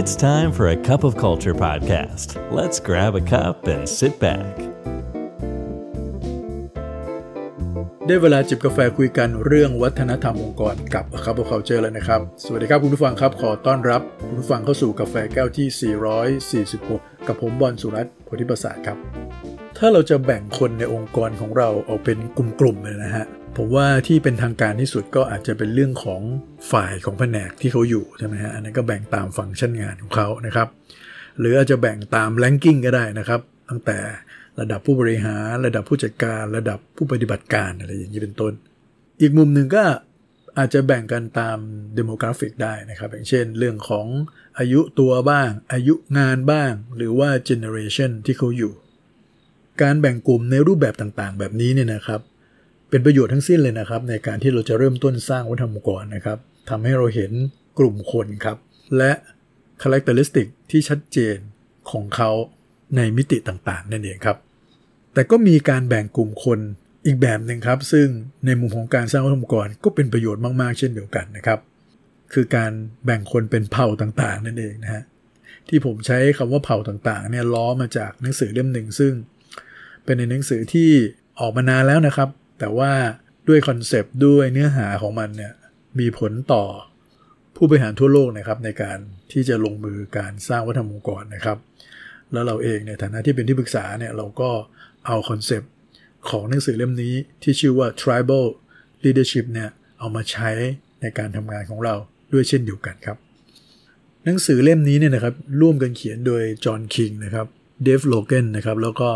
It's time for a cup of culture podcast. Let's grab a cup and sit back. ได้เวลาจิบกาแฟคุยกันเรื่องวัฒนธรรมองค์กรกับ A Cup of Culture แล้วนะครับ สวัสดีครับคุณผู้ฟังครับ ขอต้อนรับคุณผู้ฟังเข้าสู่กาแฟแก้วที่ 446 กับผมบอลสุรัตน์โพธิประสาทครับ ถ้าเราจะแบ่งคนในองค์กรของเราออกเป็นกลุ่มๆเลยนะฮะ ผมว่าที่เป็นทางการที่สุดก็อาจจะเป็นเรื่องของฝ่ายของแผนกที่เขาอยู่ใช่ไหมฮะอันนั้นก็แบ่งตามฟังก์ชันงานของเขานะครับ หรืออาจจะแบ่งตาม ranking ก็ได้นะครับ ตั้งแต่ระดับผู้บริหาร ระดับผู้จัดการ ระดับผู้ปฏิบัติการอะไรอย่างนี้เป็นต้น อีกมุมหนึ่งก็อาจจะแบ่งกันตามด e โมกราฟิกได้นะครับ อย่างเช่น เรื่องของอายุตัวบ้าง อายุงานบ้าง หรือว่าเจเนอเรชันที่เขาอยู่ การแบ่งกลุ่มในรูปแบบต่างๆ แบบนี้เนี่ยนะครับ เป็นประโยชน์ทั้งสิ้นเลยนะครับ ในการที่เราจะเริ่มต้นสร้างวัฒนธรรมองค์กรนะครับทำให้เราเห็นกลุ่มคนครับ และคุณลักษณะที่ชัดเจนของเขาในมิติต่างๆ นั่นเองครับ แต่ก็มีการแบ่งกลุ่มคนอีกแบบหนึ่งครับ ซึ่งในมุมของการสร้างวัฒนธรรมองค์กรก็เป็นประโยชน์มากๆ เช่นเดียวกันนะครับ คือการแบ่งคนเป็นเผ่าต่างๆ นั่นเองนะฮะที่ผมใช้คำว่าเผ่าต่างๆ เนี่ยล้อมาจากหนังสือเล่มหนึ่งซึ่ง เป็นในหนังสือที่ออกมานานแล้วนะครับ แต่ว่าด้วยคอนเซปต์ด้วยเนื้อหาของมันเนี่ยมีผลต่อผู้บริหารทั่วโลกนะครับในการที่จะลงมือการสร้างวัฒนธรรมองค์กรนะครับ แล้วเราเองในฐานะที่เป็นที่ปรึกษาเนี่ยเราก็เอาคอนเซปต์ของหนังสือเล่มนี้ที่ชื่อว่า tribal leadership เนี่ยเอามาใช้ในการทำงานของเราด้วยเช่นเดียวกันครับ หนังสือเล่มนี้เนี่ยนะครับร่วมกันเขียนโดยจอห์นคิงนะครับเดฟโลเกนนะครับแล้วก็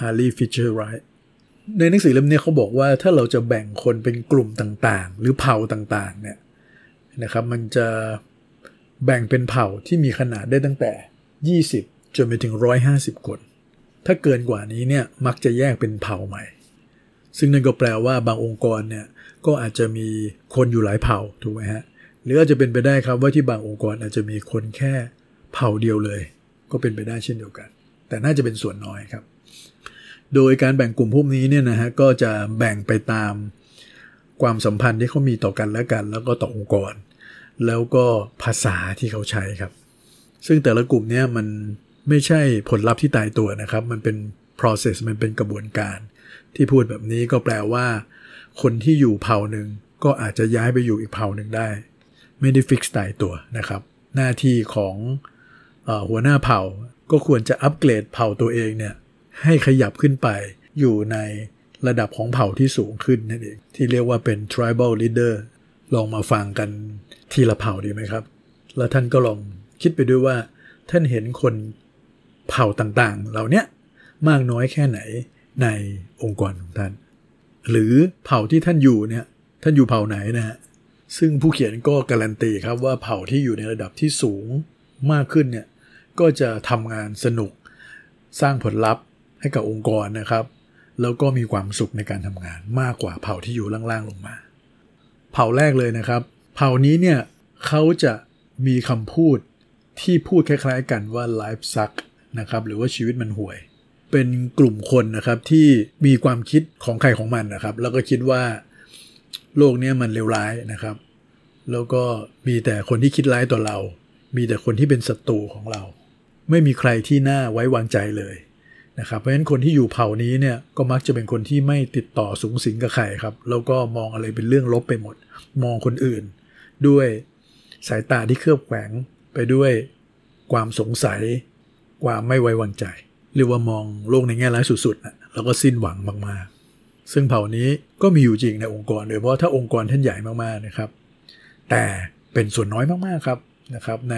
ฮาร์ลีฟิชเชอร์ไรท์ ในหนังสือเล่มนี้เขาบอกว่าถ้าเราจะแบ่งคนเป็นกลุ่มต่างๆ หรือเผ่าต่างๆ เนี่ยนะครับมันจะแบ่งเป็นเผ่าที่มีขนาดได้ตั้งแต่ 20 จนไปถึง 150 คน ถ้าเกินกว่านี้เนี่ยมักจะแยกเป็นเผ่าใหม่ ซึ่งนั่นก็แปลว่าบางองค์กรเนี่ยก็อาจจะมีคนอยู่หลายเผ่าถูกไหมฮะหรืออาจจะเป็นไปได้ครับว่าที่บางองค์กรอาจจะมีคนแค่เผ่าเดียวเลย ก็เป็นไปได้เช่นเดียวกัน แต่น่าจะเป็นส่วนน้อยครับ โดยการแบ่งกลุ่มพวกนี้เนี่ยนะฮะก็จะแบ่งไปตามความสัมพันธ์ที่เขามีต่อกันและกัน แล้วก็ต่อองค์กร แล้วก็ภาษาที่เขาใช้ครับ ซึ่งแต่ละกลุ่มเนี่ยมันไม่ใช่ผลลัพธ์ที่ตายตัวนะครับ มันเป็น process มันเป็นกระบวนการ ที่พูดแบบนี้ก็แปลว่า คนที่อยู่เผ่าหนึ่งก็อาจจะย้ายไปอยู่อีกเผ่าหนึ่งได้ ไม่ได้ฟิกตายตัวนะครับ หน้าที่ของอหัวหน้าเผ่าก็ควรจะอัปเกรดเผ่าตัวเองเนี่ย ให้ขยับขึ้นไป อยู่ในระดับของเผ่าที่สูงขึ้นนั่นเองที่เรียกว่าเป็น tribal leader ลองมาฟังกันทีละเผ่าดีไหมครับ แล้วท่านก็ลองคิดไปด้วยว่า ท่านเห็นคนเผ่าต่างๆ เหล่านี้มากน้อยแค่ไหนในองค์กรของท่าน หรือเผ่าที่ท่านอยู่เนี่ยท่านอยู่เผ่าไหนนะฮะซึ่งผู้เขียนก็การันตีครับว่าเผ่าที่อยู่ในระดับที่สูงมากขึ้นเนี่ยก็จะทำงานสนุกสร้างผลลัพธ์ ให้กับองค์กรนะครับ แล้วก็มีความสุขในการทำงานมากกว่าเผ่าที่อยู่ล่างๆลงมา เผ่าแรกเลยนะครับ เผ่านี้เนี่ยเขาจะมีคำพูดที่พูดคล้ายๆกันว่า life suck นะครับหรือว่าชีวิตมันห่วย เป็นกลุ่มคนนะครับที่มีความคิดของใครของมันนะครับ แล้วก็คิดว่าโลกนี้มันเลวร้ายนะครับ แล้วก็มีแต่คนที่คิดร้ายต่อเรา มีแต่คนที่เป็นศัตรูของเรา ไม่มีใครที่น่าไว้วางใจเลย นะครับเพราะฉะนั้นคนที่อยู่เผ่านี้เนี่ยก็มักจะเป็นคนที่ไม่ติดต่อสูงสิงกับใครครับ แล้วก็มองอะไรเป็นเรื่องลบไปหมด มองคนอื่น ด้วยสายตาที่เครือบแฝงไปด้วยความสงสัย ความไม่ไว้วางใจ หรือว่ามองโลกในแง่ร้ายสุดๆนะแล้วก็สิ้นหวังมากๆ ซึ่งเผ่านี้ก็มีอยู่จริงในองค์กรโดยเฉพาะถ้าองค์กรท่านใหญ่มากๆนะครับ แต่เป็นส่วนน้อยมากๆครับนะครับ ใน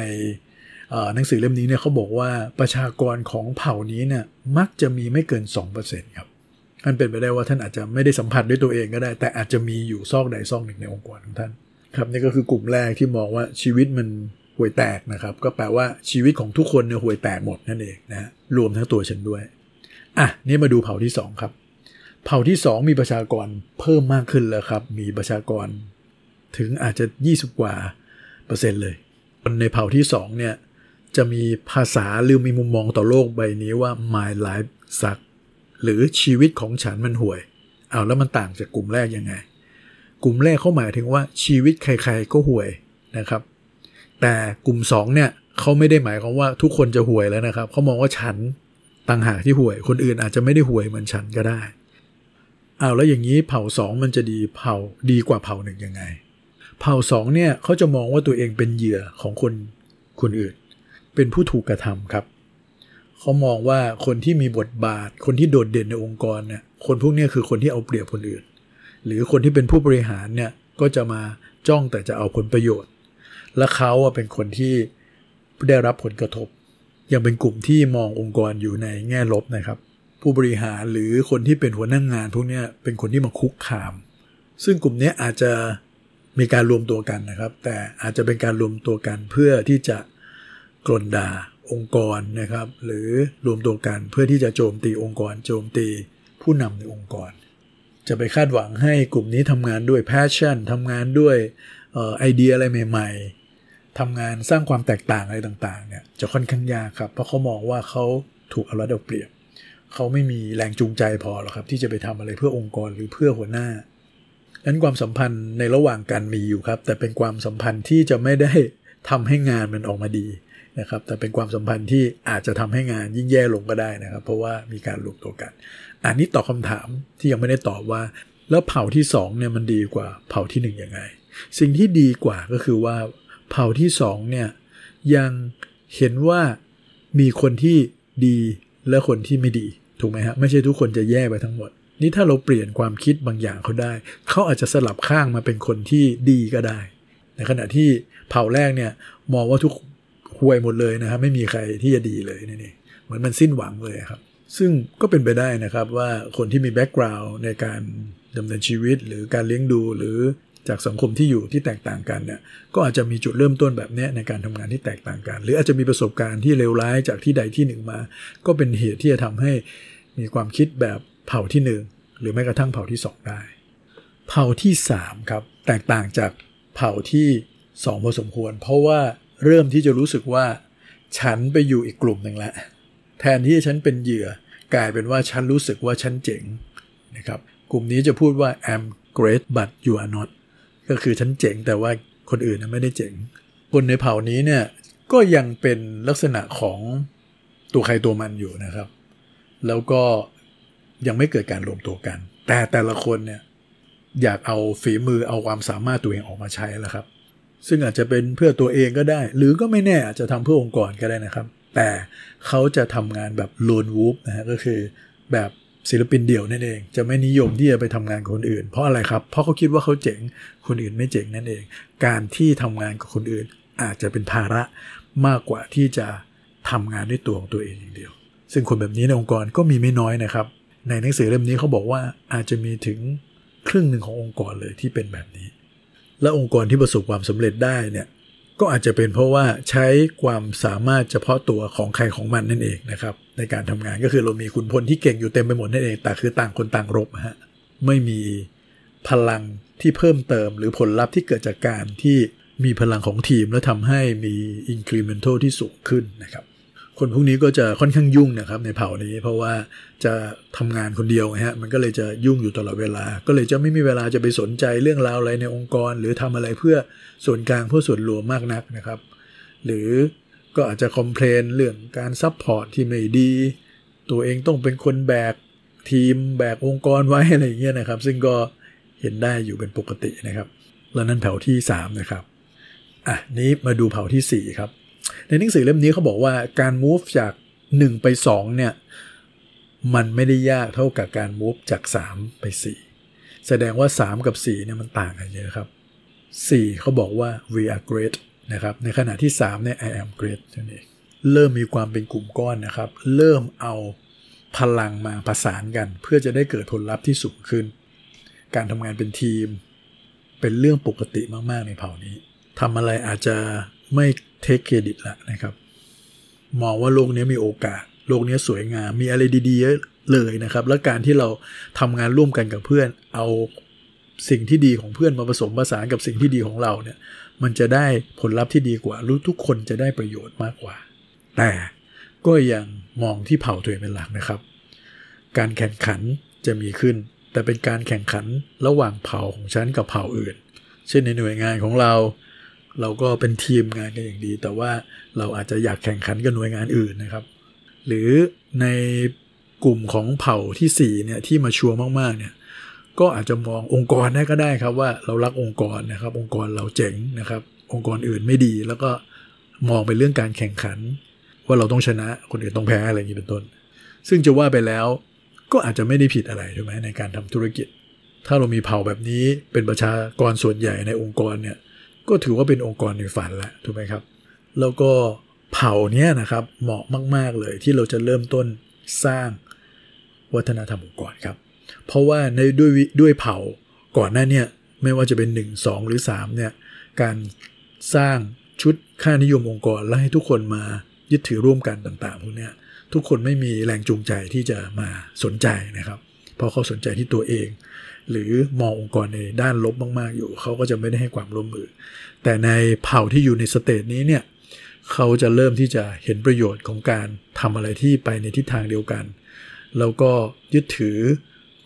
หนังสือเล่มนี้เนี่ยเขาบอกว่าประชากรของเผ่านี้เนี่ยมักจะมีไม่เกิน 2%ครับท่านเป็นไปได้ว่าท่านอาจจะไม่ได้สัมผัสด้วยตัวเองก็ได้ แต่อาจจะมีอยู่ซอกใดซอกหนึ่งในองค์กรของท่านครับนี่ก็คือกลุ่มแรกที่มองว่าชีวิตมันห่วยแตกนะครับ ก็แปลว่าชีวิตของทุกคนเนี่ยห่วยแตกหมดนั่นเองนะรวมทั้งตัวฉันด้วยอะนี่มาดูเผ่าที่2ครับเผ่าที่ 2 มีประชากรเพิ่มมากขึ้นแล้วครับ มีประชากรถึงอาจจะ 20 กว่าเปอร์เซ็นต์เลยคนในเผ่าที่2เนี่ย จะมีภาษาหรือมีมุมมองต่อโลกใบนี้ว่า my life suck หรือชีวิตของฉันมันห่วย เอาแล้วมันต่างจากกลุ่มแรกยังไง กลุ่มแรกเขาหมายถึงว่าชีวิตใครๆก็ห่วยนะครับ แต่กลุ่ม2เนี่ยเขาไม่ได้หมายความว่าทุกคนจะห่วยแล้วนะครับเขามองว่าฉันต่างหากที่ห่วย คนอื่นอาจจะไม่ได้ห่วยเหมือนฉันก็ได้เอาแล้วอย่างนี้เผ่าสองมันจะดีเผ่าดีกว่าเผ่าหนึ่งยังไง เผ่าสองเนี่ยเขาจะมองว่าตัวเองเป็นเหยื่อของคนคนอื่น เป็นผู้ถูกกระทำครับ เขามองว่าคนที่มีบทบาท คนที่โดดเด่นในองค์กรเนี่ยคนพวกนี้คือคนที่เอาเปรียบคนอื่น หรือคนที่เป็นผู้บริหารเนี่ยก็จะมาจ้องแต่จะเอาผลประโยชน์ และเขาเป็นคนที่ได้รับผลกระทบ ยังเป็นกลุ่มที่มององค์กรอยู่ในแง่ลบนะครับ ผู้บริหารหรือคนที่เป็นหัวหน้างงาน พวกนี้เป็นคนที่มาคุกคาม ซึ่งกลุ่มนี้อาจจะมีการรวมตัวกันนะครับ แต่อาจจะเป็นการรวมตัวกันเพื่อที่จะ กลนด่าองค์กรนะครับ หรือรวมตัวกันเพื่อที่จะโจมตีองค์กร โจมตีผู้นำในองค์กร จะไปคาดหวังให้กลุ่มนี้ทำงานด้วย passion ทำงานด้วยไอเดียอะไรใหม่ ๆทำงานสร้างความแตกต่างอะไรต่างๆเนี่ยจะค่อนข้างยากครับ เพราะเขามองว่าเขาถูกเอารัดเอาเปรียบเขาไม่มีแรงจูงใจพอหรอกครับ ที่จะไปทำอะไรเพื่อองค์กรหรือเพื่อหัวหน้านั้นความสัมพันธ์ในระหว่างกันมีอยู่ครับ แต่เป็นความสัมพันธ์ที่จะไม่ได้ทำให้งานมันออกมาดี นะครับแต่เป็นความสัมพันธ์ที่อาจจะทำให้งานยิ่งแย่ลงก็ได้นะครับ เพราะว่ามีการรวมตัวกัน อันนี้ตอบคาถามที่ยังไม่ได้ตอบว่า แล้วเผ่าที่2เนี่ยมันดีกว่าเผ่าที่1ยังไง สิ่งที่ดีกว่าก็คือว่าเผ่าที่2เนี่ยยังเห็นว่ามีคนที่ดีและคนที่ไม่ดีถูกไหมฮะไม่ใช่ทุกคนจะแย่ไปทั้งหมด นี่ถ้าเราเปลี่ยนความคิดบางอย่างเขาได้ เขาอาจจะสลับข้างมาเป็นคนที่ดีก็ได้ ในขณะที่เผ่าแรกเนี่ยมองว่าทุก ห่วยหมดเลยนะครับไม่มีใครที่จะดีเลยนี่เหมือนมันสิ้นหวังเลยครับ ซึ่งก็เป็นไปได้นะครับว่าคนที่มีแบ็กกราวน์ในการดำเนินชีวิต หรือการเลี้ยงดูหรือจากสังคมที่อยู่ที่แตกต่างกันเนี่ยก็อาจจะมีจุดเริ่มต้นแบบนี้ในการทำงานที่แตกต่างกัน หรืออาจจะมีประสบการณ์ที่เลวร้ายจากที่ใดที่หนึ่งมา ก็เป็นเหตุที่จะทำให้มีความคิดแบบเผ่าที่หนึ่งหรือแม้กระทั่งเผ่าที่สองได้ เผ่าที่สามครับแตกต่างจากเผ่าที่สองพอสมควร เพราะว่า เริ่มที่จะรู้สึกว่า ฉันไปอยู่อีกกลุ่มหนึ่งแล้วแทนที่ฉันเป็นเหยื่อ กลายเป็นว่าฉันรู้สึกว่าฉันเจ๋งนะครับกลุ่มนี้จะพูดว่า I'm great but you are not ก็คือฉันเจ๋งแต่ว่าคนอื่นไม่ได้เจ๋ง คนในเผ่านี้เนี่ยก็ยังเป็นลักษณะของตัวใครตัวมันอยู่นะครับ แล้วก็ยังไม่เกิดการรวมตัวกัน แต่แต่ละคนเนี่ยอยากเอาฝีมือเอาความสามารถตัวเองออกมาใช้แล้วครับ ซึ่งอาจจะเป็นเพื่อตัวเองก็ได้ หรือก็ไม่แน่อาจจะทำเพื่อองค์กรก็ได้นะครับ แต่เขาจะทำงานแบบโลนวูฟนะฮะก็คือแบบศิลปินเดี่ยวนั่นเอง จะไม่นิยมที่จะไปทำงานกับคนอื่น เพราะอะไรครับ เพราะเขาคิดว่าเขาเจ๋งคนอื่นไม่เจ๋งนั่นเอง การที่ทำงานกับคนอื่น อาจจะเป็นภาระมากกว่าที่จะทำงานด้วยตัวของตัวเองอย่างเดียว ซึ่งคนแบบนี้ในองค์กรก็มีไม่น้อยนะครับ ในหนังสือเล่มนี้เขาบอกว่าอาจจะมีถึงครึ่งหนึ่งขององค์กรเลยที่เป็นแบบนี้ และองค์กรที่ประสบความสำเร็จได้เนี่ยก็อาจจะเป็นเพราะว่าใช้ความสามารถเฉพาะตัวของใครของมันนั่นเองนะครับ ในการทำงานก็คือเรามีคุณพลที่เก่งอยู่เต็มไปหมดนั่นเองแต่คือต่างคนต่างรบฮะไม่มีพลังที่เพิ่มเติมหรือผลลัพธ์ที่เกิดจากการที่มีพลังของทีมแล้วทำให้มี incremental ที่สูงขึ้นนะครับ คนพวกนี้ก็จะค่อนข้างยุ่งนะครับในเผ่านี้ เพราะว่าจะทำงานคนเดียวฮะมันก็เลยจะยุ่งอยู่ตลอดเวลา ก็เลยจะไม่มีเวลาจะไปสนใจเรื่องราวอะไรในองค์กร หรือทำอะไรเพื่อส่วนกลางเพื่อส่วนรวมมากนักนะครับ หรือก็อาจจะ complain เรื่องการ support ที่ไม่ดี ตัวเองต้องเป็นคนแบกทีมแบกองค์กรไว้อะไรอย่างเงี้ยนะครับ ซึ่งก็เห็นได้อยู่เป็นปกตินะครับ แล้วนั่นเผ่าที่3นะครับอะนี้มาดูเผ่าที่4ครับ ในหนังสือเล่มนี้เขาบอกว่าการ move จาก 1 ไป 2 เนี่ย มันไม่ได้ยากเท่ากับการ move จาก 3 ไป 4 แสดงว่า 3 กับ 4 เนี่ยมันต่างกันเยอะครับ 4 เขาบอกว่า we are great นะครับ ในขณะที่ 3 เนี่ย I am great นั่นเองเริ่มมีความเป็นกลุ่มก้อนนะครับ เริ่มเอาพลังมาประสานกัน เพื่อจะได้เกิดผลลัพธ์ที่สูงขึ้น การทำงานเป็นทีม เป็นเรื่องปกติมาก ๆ ในเผ่านี้ทำอะไรอาจจะ ไม่เทคเครดิตละนะครับ มองว่าโลกนี้มีโอกาส โลกนี้สวยงาม มีอะไรดีๆเลยนะครับ และการที่เราทำงานร่วมกันกับเพื่อน เอาสิ่งที่ดีของเพื่อนมาผสมผสานกับสิ่งที่ดีของเราเนี่ย มันจะได้ผลลัพธ์ที่ดีกว่า รู้ทุกคนจะได้ประโยชน์มากกว่า แต่ก็ยังมองที่เผ่าตัวเองเป็นหลักนะครับ การแข่งขันจะมีขึ้น แต่เป็นการแข่งขันระหว่างเผ่าของฉันกับเผ่าอื่น เช่นในหน่วยงานของเรา เราก็เป็นทีมงานกันอย่างดี แต่ว่าเราอาจจะอยากแข่งขันกับหน่วยงานอื่นนะครับ หรือในกลุ่มของเผ่าที่4เนี่ยที่มาชัวร์มากๆเนี่ยก็อาจจะมององค์กรได้ก็ได้ครับว่าเรารักองค์กรนะครับ องค์กรเราเจ๋งนะครับ องค์กรอื่นไม่ดี แล้วก็มองเป็นเรื่องการแข่งขัน ว่าเราต้องชนะคนอื่นต้องแพ้อะไรอย่างนี้เป็นต้น ซึ่งจะว่าไปแล้วก็อาจจะไม่ได้ผิดอะไรถูกไหมในการทำธุรกิจ ถ้าเรามีเผ่าแบบนี้เป็นประชากรส่วนใหญ่ในองค์กรเนี่ย ก็ถือว่าเป็นองค์กรในฝันแล้วถูกไหมครับ แล้วก็เผ่าเนี้ยนะครับเหมาะมาก ๆ เลยที่เราจะเริ่มต้นสร้างวัฒนธรรมองค์กรครับ เพราะว่าในด้วยด้วยเผ่าก่อนหน้าเนี่ยไม่ว่าจะเป็น 1 2 หรือ3เนี่ยการสร้างชุดค่านิยมองค์กรและให้ทุกคนมายึดถือร่วมกันต่างๆพวกนี้ทุกคนไม่มีแรงจูงใจที่จะมาสนใจนะครับ เพราะเขาสนใจที่ตัวเอง หรือมององค์กรในด้านลบมาก ๆ อยู่ เขาก็จะไม่ได้ให้ความร่วมมือ แต่ในเผ่าที่อยู่ในสเตจนี้เนี่ยเขาจะเริ่มที่จะเห็นประโยชน์ของการทำอะไรที่ไปในทิศทางเดียวกัน แล้วก็ยึดถือ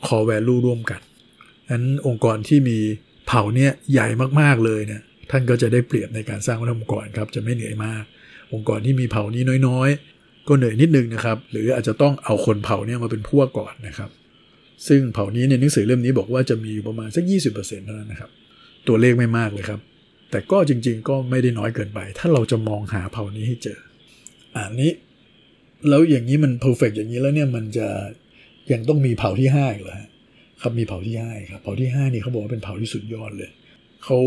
core value ร่วมกันนั้นองค์กรที่มีเผ่าเนี่ยใหญ่มากๆเลยเนี่ยท่านก็จะได้เปรียบในการสร้างวัฒนธรรมองค์กรครับจะไม่เหนื่อยมาก องค์กรที่มีเผ่านี้น้อยๆ ก็เหนื่อยนิดนึงนะครับ หรืออาจจะต้องเอาคนเผ่าเนี่ยมาเป็นพวกก่อนนะครับ ซึ่งเผ่านี้ในหนังสือเล่มนี้บอกว่าจะมีอยู่ประมาณสัก 20%เท่านั้นนะครับ ตัวเลขไม่มากเลยครับ แต่ก็จริงๆ ก็ไม่ได้น้อยเกินไป ถ้าเราจะมองหาเผ่านี้ให้เจออันนี้ แล้วอย่างนี้มันเพอร์เฟกอย่างนี้แล้วเนี่ยมันจะยังต้องมีเผ่าที่ห้าอีกเหรอครับมีเผ่าที่ห้าครับเผ่าที่ห้านี่เขาบอกว่าเป็นเผ่าที่สุดยอดเลยเขา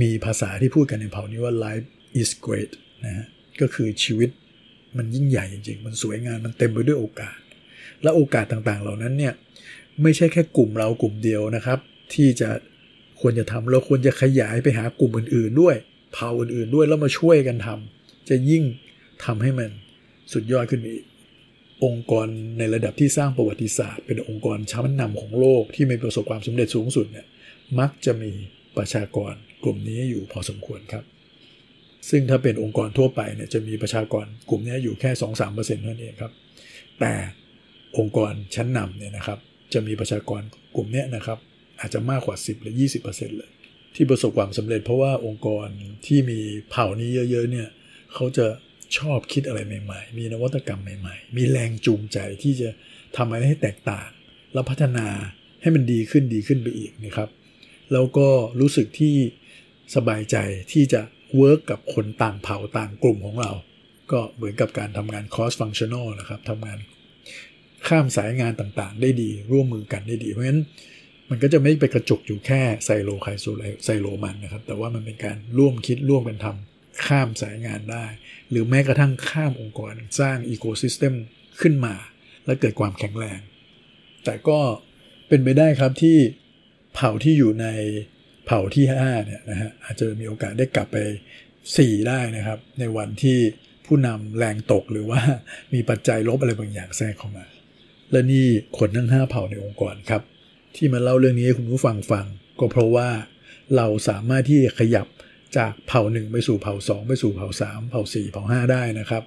มีภาษาที่พูดกันในเผ่านี้ว่า life is great นะฮะก็คือชีวิตมันยิ่งใหญ่จริงๆ มันสวยงามมันเต็มไปด้วยโอกาส และโอกาสต่างๆ เหล่านั้นเนี่ย ไม่ใช่แค่กลุ่มเรากลุ่มเดียวนะครับ ที่จะควรจะทำเราควรจะขยายไปหากลุ่มอื่น ๆ ด้วยเผ่าอื่น ๆ ด้วยแล้วมาช่วยกันทำจะยิ่งทำให้มันสุดยอดขึ้นอีกองค์กรในระดับที่สร้างประวัติศาสตร์ เป็นองค์กรชั้นนำของโลกที่มีประสบความสำเร็จสูงสุดเนี่ยมักจะมีประชากรกลุ่มนี้อยู่พอสมควรครับ ซึ่งถ้าเป็นองค์กรทั่วไปเนี่ยจะมีประชากรกลุ่มนี้อยู่แค่ 2-3%เท่านั้นเองครับ แต่องค์กรชั้นนำเนี่ยนะครับ จะมีประชากรกลุ่มนี้นะครับ อาจจะมากกว่า 10 หรือ 20%เลย ที่ประสบความสำเร็จเพราะว่าองค์กรที่มีเผ่านี้เยอะๆเนี่ยเขาจะชอบคิดอะไรใหม่ๆ มีนวัตกรรมใหม่ ๆ มีแรงจูงใจที่จะทำอะไรให้แตกต่าง แล้วพัฒนาให้มันดีขึ้นดีขึ้นไปอีกนะครับ แล้วก็รู้สึกที่สบายใจที่จะ work กับคนต่างเผ่าต่างกลุ่มของเรา ก็เหมือนกับการทำงาน cross functional นะครับทำงาน ข้ามสายงานต่างๆ ได้ดีร่วมมือกันได้ดี เพราะฉะนั้นมันก็จะไม่ไปกระจุกอยู่แค่ไซโลใครไซโลมันนะครับ แต่ว่ามันเป็นการร่วมคิดร่วมกันทำข้ามสายงานได้ หรือแม้กระทั่งข้ามองค์กรสร้าง ecosystem ขึ้นมา และเกิดความแข็งแรง แต่ก็เป็นไปได้ครับที่เผ่าที่อยู่ในเผ่าที่5เนี่ยนะฮะอาจจะมีโอกาสได้กลับไป 4 ได้นะครับ ในวันที่ผู้นำแรงตกหรือว่ามีปัจจัยลบอะไรบางอย่างแทรกเข้ามา และนี่คนทั้ง5เผ่าในองค์กรครับ ที่มาเล่าเรื่องนี้ให้คุณผู้ฟังฟัง ก็เพราะว่าเราสามารถที่จะขยับจากเผ่าหนึ่งไปสู่เผ่าสองไปสู่เผ่าสามเผ่าสี่เผ่าห้าได้นะครับ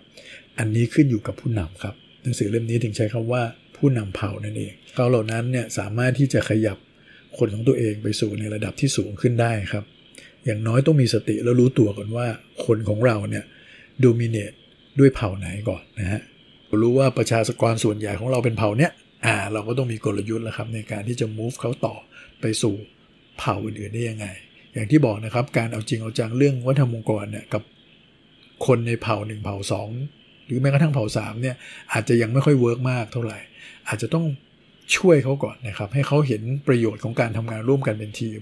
อันนี้ขึ้นอยู่กับผู้นำครับ หนังสือเล่มนี้ถึงใช้คำว่าผู้นำเผ่านั่นเองเขาเหล่านั้นเนี่ยสามารถที่จะขยับคนของตัวเองไปสู่ในระดับที่สูงขึ้นได้ครับ อย่างน้อยต้องมีสติแล้วรู้ตัวก่อนว่าคนของเราเนี่ยดูมิเนตด้วยเผ่าไหนก่อนนะฮะ รู้ว่าประชากรส่วนใหญ่ของเราเป็นเผ่าเนี้ยอ่าเราก็ต้องมีกลยุทธ์แล้วครับในการที่จะ move เขาต่อไปสู่เผ่าอื่นๆได้ยังไง อย่างที่บอกนะครับการเอาจริงเอาจังเรื่องวัฒนธรรมองค์กรเนี่ยกับคนในเผ่าหนึ่งเผ่าสองหรือแม้กระทั่งเผ่าสามเนี่ยอาจจะยังไม่ค่อย work มากเท่าไหร่ อาจจะต้องช่วยเขาก่อนนะครับ ให้เขาเห็นประโยชน์ของการทำงานร่วมกันเป็นทีม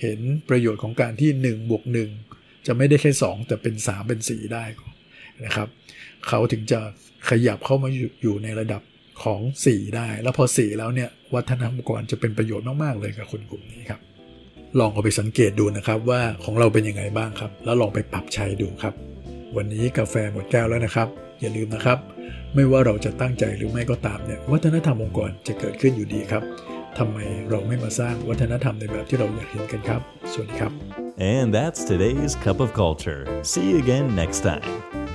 เห็นประโยชน์ของการที่1บวก1จะไม่ได้แค่ 2 แต่เป็น 3 เป็น 4 ได้นะครับ เขาถึงจะขยับเข้ามาอยู่ในระดับของ4ได้ แล้วพอ4แล้วเนี่ยวัฒนธรรมองค์กรจะเป็นประโยชน์มาก ๆ เลยกับคนกลุ่มนี้ครับ ลองเอาไปสังเกตดูนะครับว่าของเราเป็นยังไงบ้างครับ แล้วลองไปปรับใช้ดูครับ วันนี้กาแฟหมดแก้วแล้วนะครับ อย่าลืมนะครับ ไม่ว่าเราจะตั้งใจหรือไม่ก็ตามเนี่ยวัฒนธรรมองค์กรจะเกิดขึ้นอยู่ดีครับทำไมเราไม่มาสร้างวัฒนธรรมในแบบที่เราอยากเห็นกันครับ สวัสดีครับ And that's today's cup of culture. See you again next time.